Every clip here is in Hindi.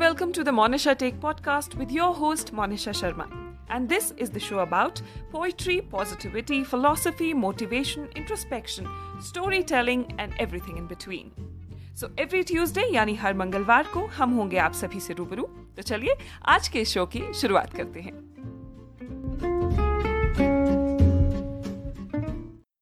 welcome to the Monisha Take podcast with your host Monisha Sharma. And this is the show about poetry, positivity, philosophy, motivation, introspection, storytelling and everything in between. So every Tuesday यानी हर मंगलवार को हम होंगे आप सभी से रूबरू तो चलिए आज के शो की शुरुआत करते हैं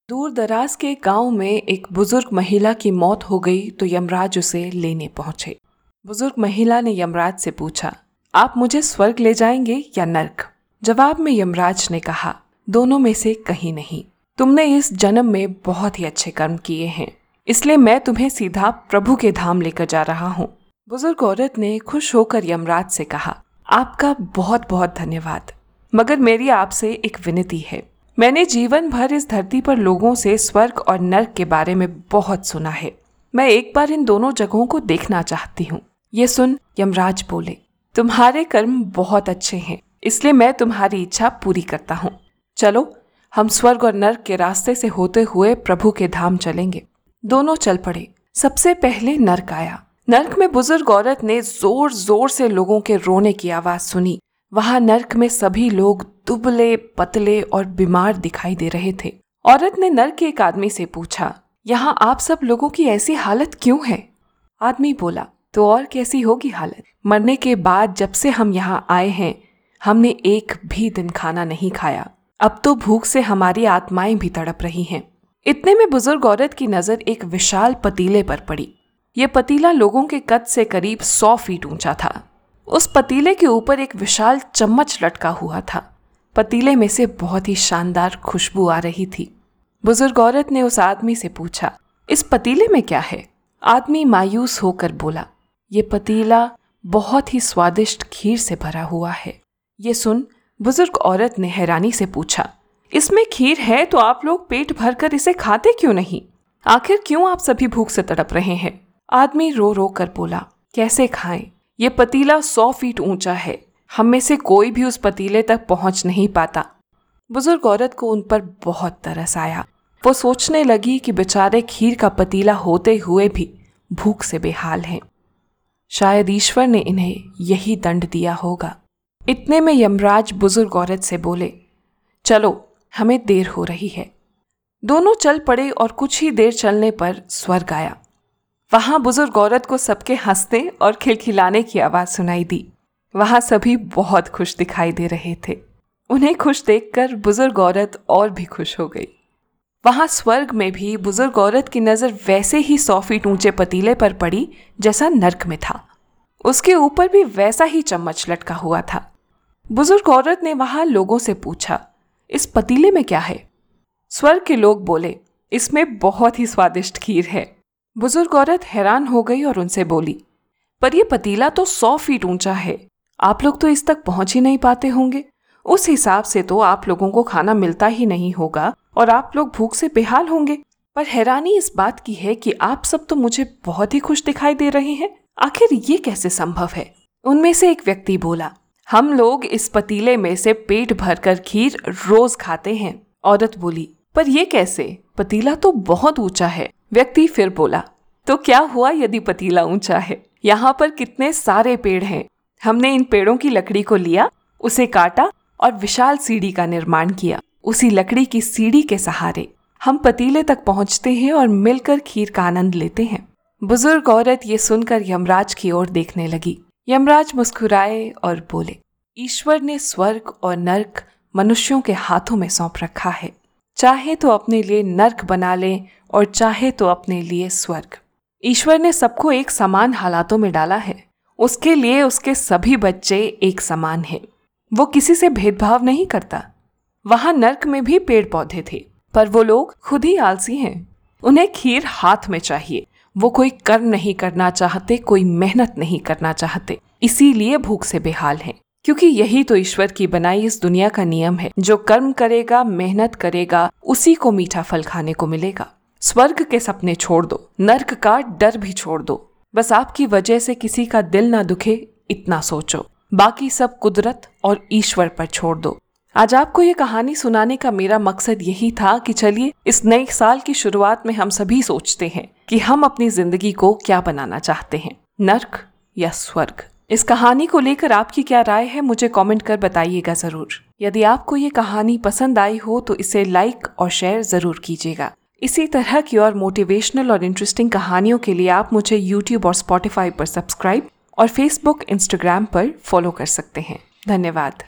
दूर दराज के गाँव में एक बुज़ुर्ग महिला की मौत हो गई तो यमराज उसे लेने पहुँचे बुज़ुर्ग महिला ने यमराज से पूछा, आप मुझे स्वर्ग ले जाएँगे या नर्क? जवाब में यमराज ने कहा, दोनों में से कहीं नहीं। तुमने इस जन्म में बहुत ही अच्छे कर्म किए हैं, इसलिए मैं तुम्हें सीधा प्रभु के धाम लेकर जा रहा हूँ। बुज़ुर्ग औरत ने खुश होकर यमराज से कहा, आपका बहुत बहुत धन्यवाद, मगर मेरी आपसे एक विनती है। मैंने जीवन भर इस धरती पर लोगों से स्वर्ग और नर्क के बारे में बहुत सुना है। मैं एक बार इन दोनों जगहों को देखना चाहती हूँ। ये सुन यमराज बोले, तुम्हारे कर्म बहुत अच्छे हैं, इसलिए मैं तुम्हारी इच्छा पूरी करता हूँ। चलो, हम स्वर्ग और नर्क के रास्ते से होते हुए प्रभु के धाम चलेंगे। दोनों चल पड़े। सबसे पहले नर्क आया। नर्क में बुज़ुर्ग औरत ने ज़ोर ज़ोर से लोगों के रोने की आवाज़ सुनी। वहाँ नर्क में सभी लोग दुबले, पतले और बीमार दिखाई दे रहे थे। औरत ने नर्क के एक आदमी से पूछा, यहाँ आप सब लोगों की ऐसी हालत क्यों है? आदमी बोला तो और कैसी होगी हालत? मरने के बाद जब से हम यहाँ आए हैं, हमने एक भी दिन खाना नहीं खाया। अब तो भूख से हमारी आत्माएँ भी तड़प रही हैं। इतने में बुज़ुर्ग औरत की नज़र एक विशाल पतीले पर पड़ी। ये पतीला लोगों के कद से करीब सौ फीट ऊँचा था। उस पतीले के ऊपर एक विशाल चम्मच लटका हुआ था। पतीले में से बहुत ही शानदार खुशबू आ रही थी। बुज़ुर्ग औरत ने उस आदमी से पूछा, इस पतीले में क्या है? आदमी मायूस होकर बोला ये पतीला बहुत ही स्वादिष्ट खीर से भरा हुआ है। ये सुन बुज़ुर्ग औरत ने हैरानी से पूछा, इसमें खीर है तो आप लोग पेट भरकर इसे खाते क्यों नहीं? आखिर क्यों आप सभी भूख से तड़प रहे हैं? आदमी रो रो कर बोला, कैसे खाएँ? ये पतीला सौ फीट ऊँचा है। हम में से कोई भी उस पतीले तक पहुँच नहीं पाता। बुज़ुर्ग औरत को उन पर बहुत तरस आया। वो सोचने लगी कि बेचारे खीर का पतीला होते हुए भी भूख से बेहाल हैं। शायद ईश्वर ने इन्हें यही दंड दिया होगा। इतने में यमराज बुज़ुर्ग औरत से बोले, चलो, हमें देर हो रही है। दोनों चल पड़े और कुछ ही देर चलने पर स्वर्ग आया। वहाँ बुज़ुर्ग औरत को सबके हंसने और खिलखिलाने की आवाज़ सुनाई दी। वहाँ सभी बहुत खुश दिखाई दे रहे थे। उन्हें खुश देखकर बुज़ुर्ग औरत और भी खुश हो गई। वहाँ स्वर्ग में भी बुज़ुर्ग औरत की नज़र वैसे ही सौ फीट ऊँचे पतीले पर पड़ी, जैसा नर्क में था। उसके ऊपर भी वैसा ही चम्मच लटका हुआ था। बुज़ुर्ग औरत ने वहाँ लोगों से पूछा, इस पतीले में क्या है? स्वर्ग के लोग बोले, इसमें बहुत ही स्वादिष्ट खीर है। बुज़ुर्ग औरत हैरान हो गई और उनसे बोली, पर यह पतीला तो सौ फीट ऊँचा है। आप लोग तो इस तक पहुँच ही नहीं पाते होंगे। उस हिसाब से तो आप लोगों को खाना मिलता ही नहीं होगा और आप लोग भूख से बेहाल होंगे। पर हैरानी इस बात की है कि आप सब तो मुझे बहुत ही खुश दिखाई दे रहे हैं। आखिर ये कैसे संभव है? उनमें से एक व्यक्ति बोला, हम लोग इस पतीले में से पेट भरकर खीर रोज खाते हैं। औरत बोली, पर ये कैसे? पतीला तो बहुत ऊँचा है। व्यक्ति फिर बोला तो क्या हुआ यदि पतीला ऊँचा है? यहाँ पर कितने सारे पेड़ हैं। हमने इन पेड़ों की लकड़ी को लिया, उसे काटा और विशाल सीढ़ी का निर्माण किया। उसी लकड़ी की सीढ़ी के सहारे हम पतीले तक पहुँचते हैं और मिलकर खीर का आनंद लेते हैं। बुज़ुर्ग औरत ये सुनकर यमराज की ओर देखने लगी। यमराज मुस्कुराए और बोले, ईश्वर ने स्वर्ग और नर्क मनुष्यों के हाथों में सौंप रखा है। चाहे तो अपने लिए नर्क बना ले और चाहे तो अपने लिए स्वर्ग। ईश्वर ने सबको एक समान हालातों में डाला है। उसके लिए उसके सभी बच्चे एक समान हैं। वो किसी से भेदभाव नहीं करता। वहाँ नर्क में भी पेड़ पौधे थे, पर वो लोग खुद ही आलसी हैं। उन्हें खीर हाथ में चाहिए। वो कोई कर्म नहीं करना चाहते, कोई मेहनत नहीं करना चाहते। इसीलिए भूख से बेहाल हैं। क्योंकि यही तो ईश्वर की बनाई इस दुनिया का नियम है। जो कर्म करेगा, मेहनत करेगा, उसी को मीठा फल खाने को मिलेगा। स्वर्ग के सपने छोड़ दो, नर्क का डर भी छोड़ दो। बस आपकी वजह से किसी का दिल ना दुखे, इतना सोचो। बाकी सब कुदरत और ईश्वर पर छोड़ दो। आज आपको ये कहानी सुनाने का मेरा मकसद यही था कि चलिए इस नए साल की शुरुआत में हम सभी सोचते हैं कि हम अपनी ज़िंदगी को क्या बनाना चाहते हैं, नर्क या स्वर्ग। इस कहानी को लेकर आपकी क्या राय है, मुझे कमेंट कर बताइएगा ज़रूर। यदि आपको ये कहानी पसंद आई हो तो इसे लाइक और शेयर ज़रूर कीजिएगा। इसी तरह की और मोटिवेशनल और इंटरेस्टिंग कहानियों के लिए आप मुझे यूट्यूब और स्पॉटिफाई पर सब्सक्राइब और फेसबुक इंस्टाग्राम पर फॉलो कर सकते हैं। धन्यवाद।